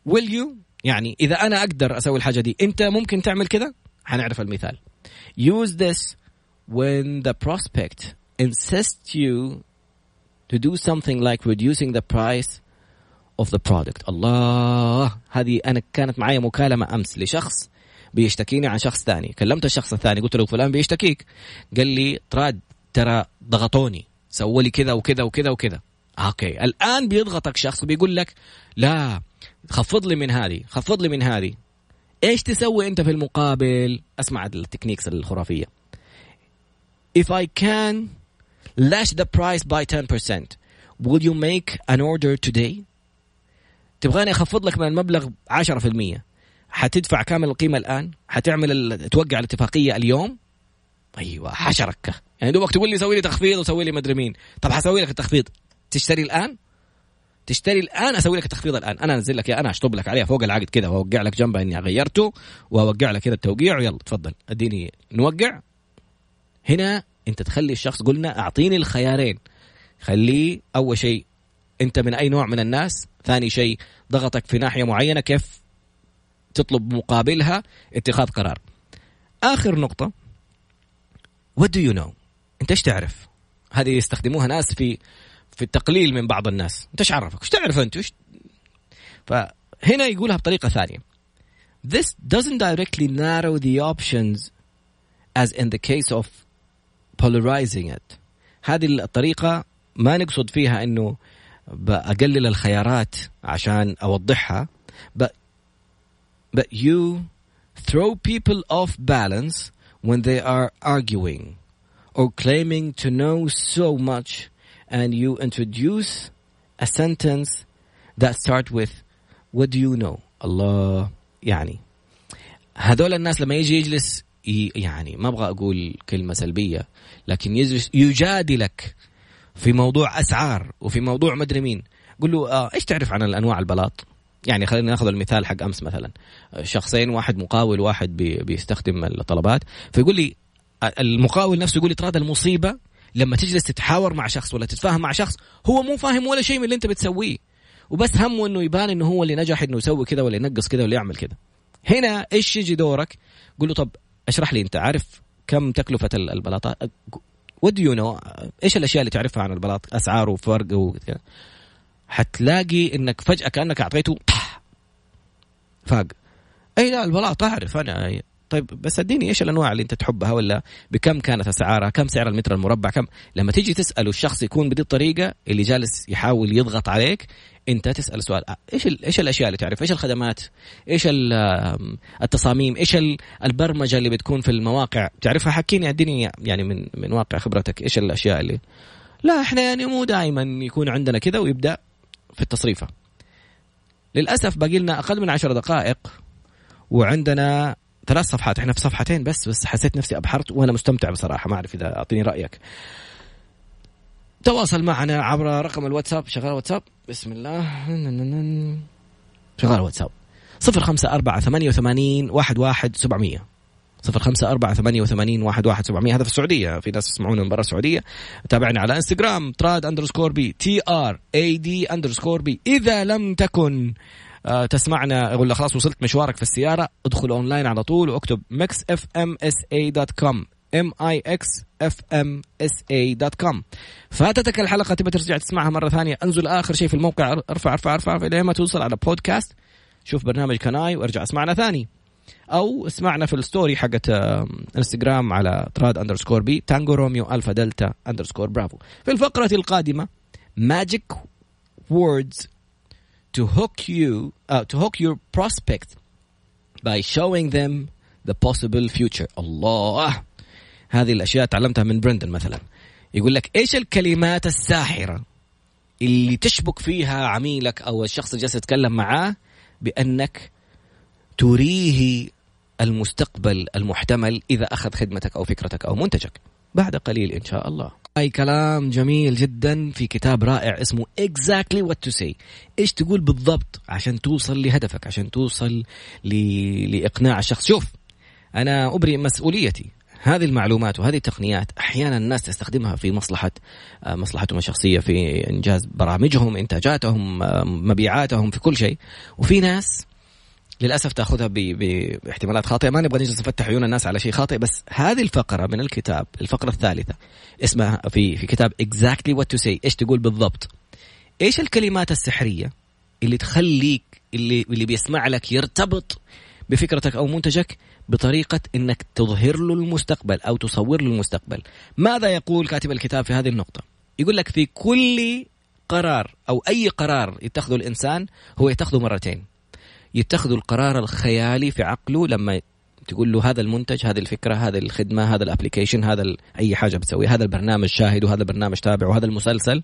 will you? يعني إذا أنا أقدر أسوي الحاجة دي أنت ممكن تعمل كذا حنعرف المثال. Use this when the prospect insists you to do something like reducing the price of the product. الله هذه أنا كانت معي مكالمة أمس لشخص بيشتكيني عن شخص ثاني. كلمت الشخص الثاني قلت له فلان بيشتكيك. قال لي تراد ترى ضغطوني سووا لي كذا وكذا وكذا وكذا. Okay. الآن بيضغطك شخص وبيقول لك لا خفض لي من هذه خفض لي من هذه. إيش تسوي أنت في المقابل؟ أسمع ال techniques الخرافية. If I can slash the price by 10% will you make an order today? تبغاني أخفض لك من المبلغ 10% حتدفع كامل القيمة الآن؟ حتعمل توقع الاتفاقية اليوم؟ أيوه حشركه يعني دوبك تقول لي سوي لي تخفيض وسوي لي مدري مين. طب حسوي لك التخفيض. تشتري الآن؟ تشتري الآن أسوي لك التخفيض الآن. أنا أنزل لك أنا أشطب لك عليها فوق العقد كذا وأوقع لك جنبها إني غيرته وأوقع لك كذا التوقيع ويلا تفضل. أديني نوقع. هنا أنت تخلي الشخص قلنا أعطيني الخيارين. خليه أول شيء أنت من أي نوع من الناس؟ ثاني شيء ضغطك في ناحية معينة كيف تطلب مقابلها؟ اتخاذ قرار. آخر نقطة. What do you know أنت إيش تعرف؟ هذه يستخدموها ناس في في التقليل من بعض الناس انت إيش عرفك إيش تعرف انت إيش فهنا يقولها بطريقه ثانية this doesn't directly narrow the options as in the case of polarizing it هذه الطريقة ما نقصد فيها انه بقلل الخيارات عشان اوضحها but but you throw people off balance when they are arguing or claiming to know so much and you introduce a sentence that start with what do you know? الله يعني. هذول الناس لما يجي يجلس يعني ما أبغى أقول كلمة سلبية لكن يجلس يجادلك في موضوع أسعار وفي موضوع مدري مين. قل له آه إيش تعرف عن الأنواع البلاط؟ يعني خلينا ناخذ المثال حق أمس مثلا. شخصين واحد مقاول واحد بي بيستخدم الطلبات. فيقول لي المقاول نفسه يقول لي ترى المصيبة لما تجلس تتحاور مع شخص ولا تتفاهم مع شخص هو مو فاهم ولا شيء من اللي انت بتسويه. وبس همه إنه يبان إنه هو اللي نجح إنه يسوي كذا ولا ينقص كذا ولا يعمل كذا هنا إيش يجي دورك؟ قول له طب اشرح لي أنت عارف كم تكلفة البلاطات What do you know إيش الأشياء اللي تعرفها عن البلاط؟ اسعاره وفرق وكذا حتلاقي إنك فجأة كأنك أعطيته فاق. اي لا البلاط أعرف أنا. طيب بس اديني إيش الأنواع اللي أنت تحبها ولا بكم كانت أسعارها؟ كم سعر المتر المربع؟ كم؟ لما تيجي تساله الشخص يكون بهذه الطريقة اللي جالس يحاول يضغط عليك أنت تسأل سؤال إيش إيش الأشياء اللي تعرف؟ إيش الخدمات؟ إيش التصاميم؟ إيش البرمجة اللي بتكون في المواقع؟ تعرفها؟ حكيني اديني يعني من من واقع خبرتك إيش الأشياء اللي لا إحنا يعني مو دائما يكون عندنا كذا ويبدأ في التصريفة. للأسف باقي لنا أقل من عشر دقائق وعندنا ثلاث صفحات. إحنا في صفحتين بس بس حسيت نفسي أبحرت وأنا مستمتع بصراحة. ما أعرف إذا أعطيني رأيك. تواصل معنا عبر رقم الواتساب. شغال واتساب؟ بسم الله. شغال واتساب. صفر خمسة أربعة ثمانية وثمانين واحد واحد سبعمية. صفر خمسة أربعة ثمانية وثمانين واحد واحد سبعمية. هذا في السعودية في ناس يسمعونا من برا السعودية. تابعنا على انستغرام تراد underscore B T R A D underscore B إذا لم تكن تسمعنا ولا خلاص وصلت مشوارك في السيارة ادخل أونلاين على طول واكتب Mix FM SA dot com M I X FM SA dot com فاتتك الحلقة تبي ترجع تسمعها مرة ثانية انزل آخر شيء في الموقع ارفع ارفع ارفع, لين ما توصل على بودكاست شوف برنامج Can I وارجع اسمعنا ثاني. أو اسمعنا في ال story حقت انستغرام على تراد underscore B Tango Romeo Alpha Delta underscore Bravo في الفقرة القادمة magic words to hook you uh, to hook your prospect by showing them the possible future. الله هذه الأشياء تعلمتها من برندن مثلا. يقول لك إيش الكلمات الساحرة اللي تشبك فيها عميلك أو الشخص اللي جالس يتكلم معاه بأنك تريه المستقبل المحتمل إذا أخذ خدمتك أو فكرتك أو منتجك؟ بعد قليل إن شاء الله. أي كلام جميل جدا في كتاب رائع اسمه exactly what to say. إيش تقول بالضبط عشان توصل لهدفك عشان توصل ل... لإقناع الشخص؟ شوف أنا أبرئ مسؤوليتي. هذه المعلومات وهذه التقنيات أحيانا الناس تستخدمها في مصلحة آه، مصلحتهم الشخصية في إنجاز برامجهم إنتاجاتهم آه، مبيعاتهم في كل شيء. وفي ناس للأسف تأخذها باحتمالات خاطئة. ما نبغى نجلس نفتح عيون الناس على شيء خاطئ بس هذه الفقرة من الكتاب الفقرة الثالثة اسمها في في كتاب exactly what to say إيش تقول بالضبط؟ إيش الكلمات السحرية اللي تخليك اللي اللي بيسمع لك يرتبط بفكرتك أو منتجك بطريقة إنك تظهر له المستقبل أو تصور له المستقبل؟ ماذا يقول كاتب الكتاب في هذه النقطة؟ يقول لك في كل قرار أو أي قرار يتخذه الإنسان هو يتخذه مرتين. يتخذوا القرار الخيالي في عقله لما تقول له هذا المنتج هذه الفكرة هذه الخدمة هذا الابلكيشن هذا أي حاجة بتسويها هذا البرنامج شاهد وهذا البرنامج تابع وهذا المسلسل.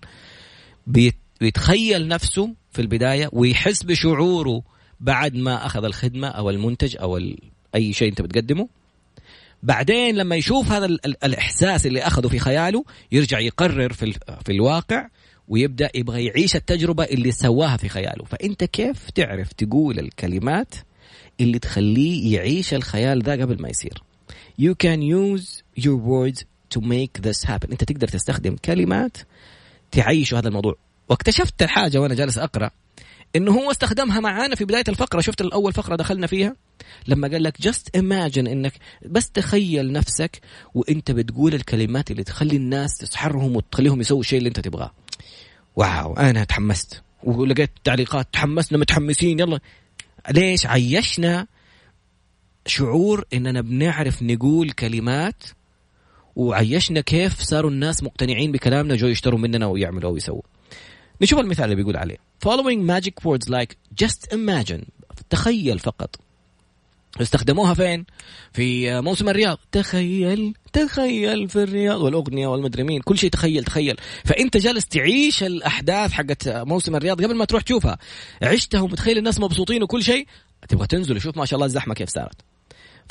بيتخيل نفسه في البداية ويحس بشعوره بعد ما أخذ الخدمة أو المنتج أو أي شيء أنت بتقدمه. بعدين لما يشوف هذا الإحساس اللي أخذه في خياله يرجع يقرر في في الواقع ويبدأ يبغى يعيش التجربة اللي سواها في خياله. فأنت كيف تعرف تقول الكلمات اللي تخليه يعيش الخيال ذا قبل ما يصير؟ You can use your words to make this happen. أنت تقدر تستخدم كلمات تعيش هذا الموضوع. واكتشفت الحاجة وأنا جالس أقرأ إنه هو استخدمها معانا في بداية الفقرة. شفت الأول فقرة دخلنا فيها؟ لما قال لك جست imagine إنك بس تخيل نفسك وأنت بتقول الكلمات اللي تخلي الناس تسحرهم وتخليهم يسووا الشيء اللي أنت تبغاه. واو أنا تحمست. ولقيت تعليقات تحمسنا متحمسين يلا. ليش عيشنا شعور إننا بنعرف نقول كلمات وعيشنا كيف صاروا الناس مقتنعين بكلامنا جو يشتروا مننا ويعملوا ويسووا. نشوف المثال اللي بيقول عليه. Following magic words like just imagine تخيل فقط. استخدموها فين؟ في موسم الرياض. تخيل تخيل في الرياض والأغنية والمدري مين. كل شيء تخيل تخيل. فأنت جالس تعيش الأحداث حقت موسم الرياض قبل ما تروح تشوفها. عشتها ومتخيل الناس مبسوطين وكل شيء. تبغى تنزل وشوف ما شاء الله الزحمة كيف صارت.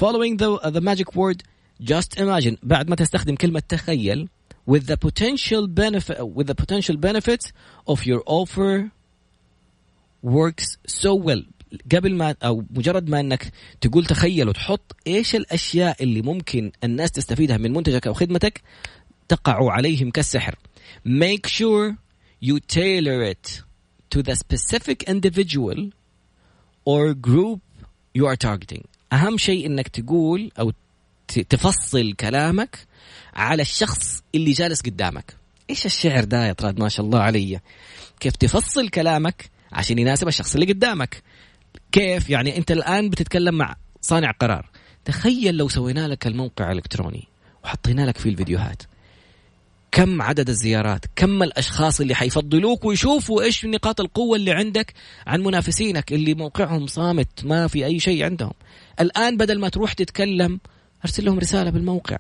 Following the, the magic word just imagine. بعد ما تستخدم كلمة تخيل with the potential benefit with the potential benefits of your offer works so well. قبل ما أو مجرد ما إنك تقول تخيل وتحط إيش الأشياء اللي ممكن الناس تستفيدها من منتجك أو خدمتك تقع عليهم كالسحر. Make sure you tailor it to the specific individual or group you are targeting. أهم شيء إنك تقول أو تفصل كلامك على الشخص اللي جالس قدامك. إيش الشعر ده يا طراد ما شاء الله علي. كيف تفصل كلامك عشان يناسب الشخص اللي قدامك. كيف؟ يعني انت الآن بتتكلم مع صانع قرار. تخيل لو سوينا لك الموقع الإلكتروني وحطينا لك فيه الفيديوهات. كم عدد الزيارات كم الأشخاص اللي حيفضلوك ويشوفوا إيش نقاط القوة اللي عندك عن منافسينك اللي موقعهم صامت ما في أي شيء عندهم. الآن بدل ما تروح تتكلم أرسل لهم رسالة بالموقع.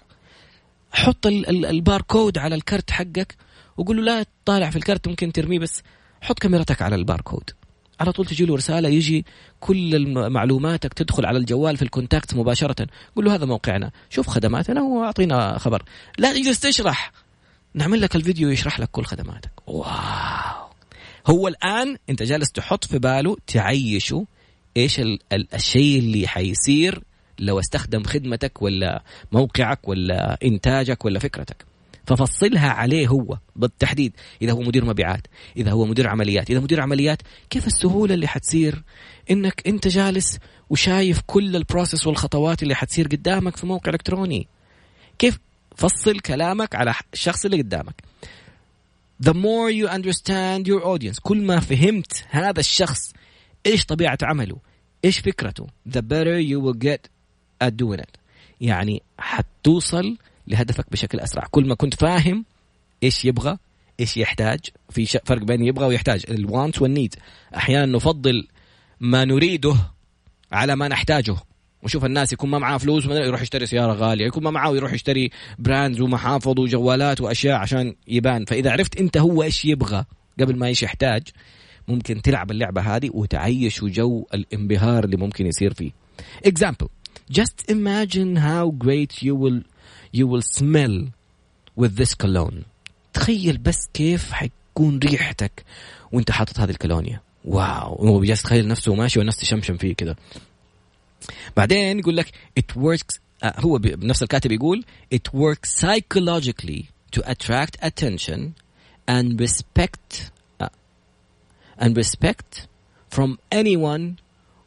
حط الباركود على الكرت حقك وقول له لا تطالع في الكرت ممكن ترميه بس حط كاميرتك على الباركود. على طول تجي له رسالة يجي كل معلوماتك تدخل على الجوال في ال contact مباشرة. قول له هذا موقعنا. شوف خدماتنا وأعطينا خبر. لا تجلس تشرح. نعمل لك الفيديو يشرح لك كل خدماتك. Wow! هو الآن أنت جالس تحط في باله تعيشه إيش ال ال الشيء اللي حيصير لو استخدم خدمتك ولا موقعك ولا إنتاجك ولا فكرتك. ففصلها عليه هو بالتحديد. إذا هو مدير مبيعات إذا هو مدير عمليات إذا مدير عمليات كيف السهولة اللي حتصير؟ إنك أنت جالس وشايف كل البروسيس والخطوات اللي حتصير قدامك في موقع إلكتروني. كيف؟ فصل كلامك على الشخص اللي قدامك. The more you understand your audience كل ما فهمت هذا الشخص إيش طبيعة عمله إيش فكرته the better you will get at doing it. يعني حتوصل لهدفك بشكل أسرع. كل ما كنت فاهم إيش يبغى إيش يحتاج في فرق بين يبغى ويحتاج. الوانت والنيد أحيانا نفضل ما نريده على ما نحتاجه. وشوف الناس يكون ما معاه فلوس يروح يشتري سيارة غالية يكون ما معاه يروح يشتري براندز ومحافظ وجوالات وأشياء عشان يبان. فإذا عرفت أنت هو إيش يبغى قبل ما إيش يحتاج ممكن تلعب اللعبة هذه وتعيش جو الانبهار اللي ممكن يصير فيه. Example. Just imagine how great you will you will smell with this cologne تخيل بس كيف حيكون ريحتك وانت حاطط هذه الكولونيا واو هو بجلس تخيل نفسه ماشي والناس تشمشم فيه كذا بعدين يقول لك it works آه هو بنفس الكاتب يقول it works psychologically to attract attention and respect uh, and respect from anyone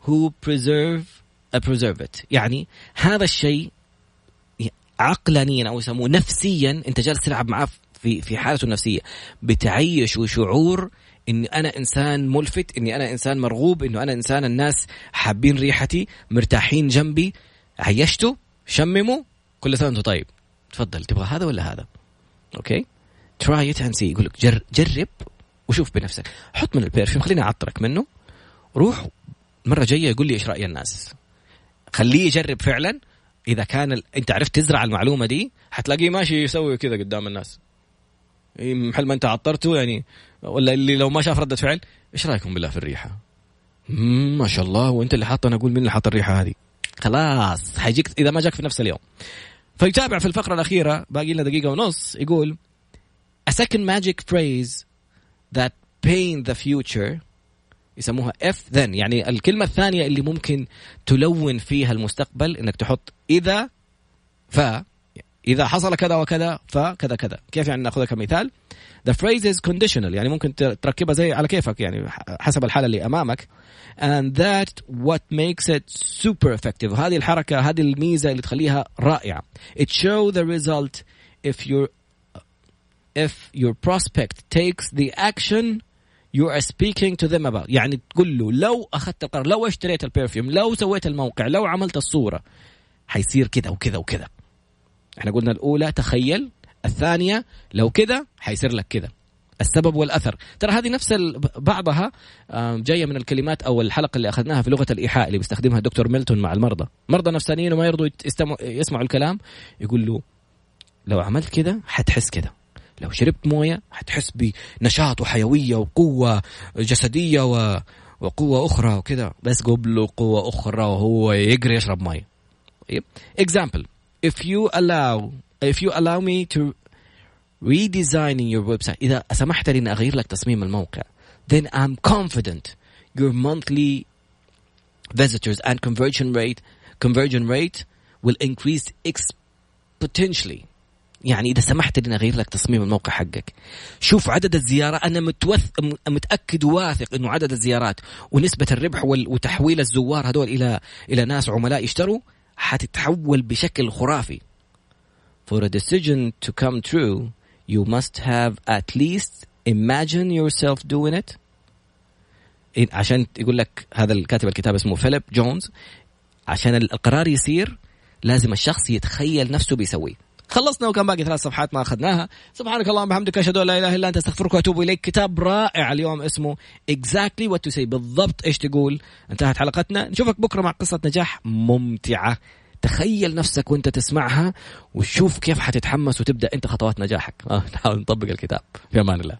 who preserve uh, preserve it يعني هذا الشيء عقلانيا أو يسموه نفسيا أنت جالس تلعب معاه في في حالته النفسية بتعيش شعور إني أنا إنسان ملفت إني أنا إنسان مرغوب إنه أنا إنسان الناس حابين ريحتي مرتاحين جنبي عيشته شممه كل سنة وانت طيب. تفضل تبغى هذا ولا هذا؟ Okay. Try it see يقول لك جر جرب وشوف بنفسك. حط من ال perfume خليني أعطرك منه. روح مرة جاية يقول لي إيش رأي الناس. خليه يجرب فعلا. إذا كان ال... أنت عرفت تزرع المعلومة دي حتلاقيه ماشي يسوي كذا قدام الناس. محل ما أنت عطرته يعني ولا اللي لو ما شاف ردة فعل إيش رأيكم بالله في الريحة؟ ما شاء الله وأنت اللي حاطه أنا أقول مين اللي حاط الريحة هذه؟ خلاص حيجيك إذا ما جاك في نفس اليوم. فيتابع في الفقرة الأخيرة باقي لنا دقيقة ونص يقول a second magic phrase that paint the future يسموها اف ذن يعني الكلمة الثانية اللي ممكن تلون فيها المستقبل إنك تحط إذا ف إذا حصل كذا وكذا فكذا كذا كيف يعني ناخذها كمثال؟ The phrase is conditional. يعني ممكن تركبها زي على كيفك يعني حسب الحالة اللي أمامك. And that what makes it super effective. هذه الحركة هذه الميزة اللي تخليها رائعة. It show the result if your if your prospect takes the action you are speaking to them about. يعني تقول له لو أخذت القرار لو اشتريت البرفيوم لو سويت الموقع لو عملت الصورة حيصير كذا وكذا وكذا. إحنا قلنا الأولى تخيل. الثانية لو كذا حيصير لك كذا. السبب والأثر. ترى هذه نفس بعضها جاية من الكلمات أو الحلقة اللي أخذناها في لغة الإيحاء اللي بيستخدمها الدكتور ميلتون مع المرضى. مرضى نفسانيين وما يرضوا يسمعوا الكلام يقول له لو عملت كذا حتحس كذا. لو شربت مويه حتحس بنشاط وحيويه وقوه جسديه و... وقوه أخرى وكذا بس قبله قوه أخرى وهو يقري يشرب ميه طيب example if you allow if you allow me to redesigning your website إذا سمحت لي أن أغير لك تصميم الموقع then I'm confident your monthly visitors and conversion rate conversion rate will increase exponentially يعني إذا سمحت لي أغير لك تصميم الموقع حقك. شوف عدد الزيارات أنا متوث متأكد واثق إنه عدد الزيارات ونسبة الربح وتحويل الزوار هذول إلى إلى ناس عملاء يشتروا حتتحول بشكل خرافي. For a decision to come true you must have at least imagine yourself doing it. عشان يقول لك هذا الكاتب الكتاب اسمه فيليب جونز عشان القرار يصير لازم الشخص يتخيل نفسه بيسويه. خلصنا وكان باقي ثلاث صفحات ما أخذناها. سبحانك اللهم وبحمدك أشهد أن لا إله إلا أنت أستغفرك وأتوب إليك. كتاب رائع اليوم اسمه exactly what to say. بالضبط إيش تقول. انتهت حلقتنا. نشوفك بكرة مع قصة نجاح ممتعة. تخيل نفسك وأنت تسمعها وشوف كيف حتتحمس وتبدأ أنت خطوات نجاحك. آه، نحاول نطبق الكتاب. في أمان الله.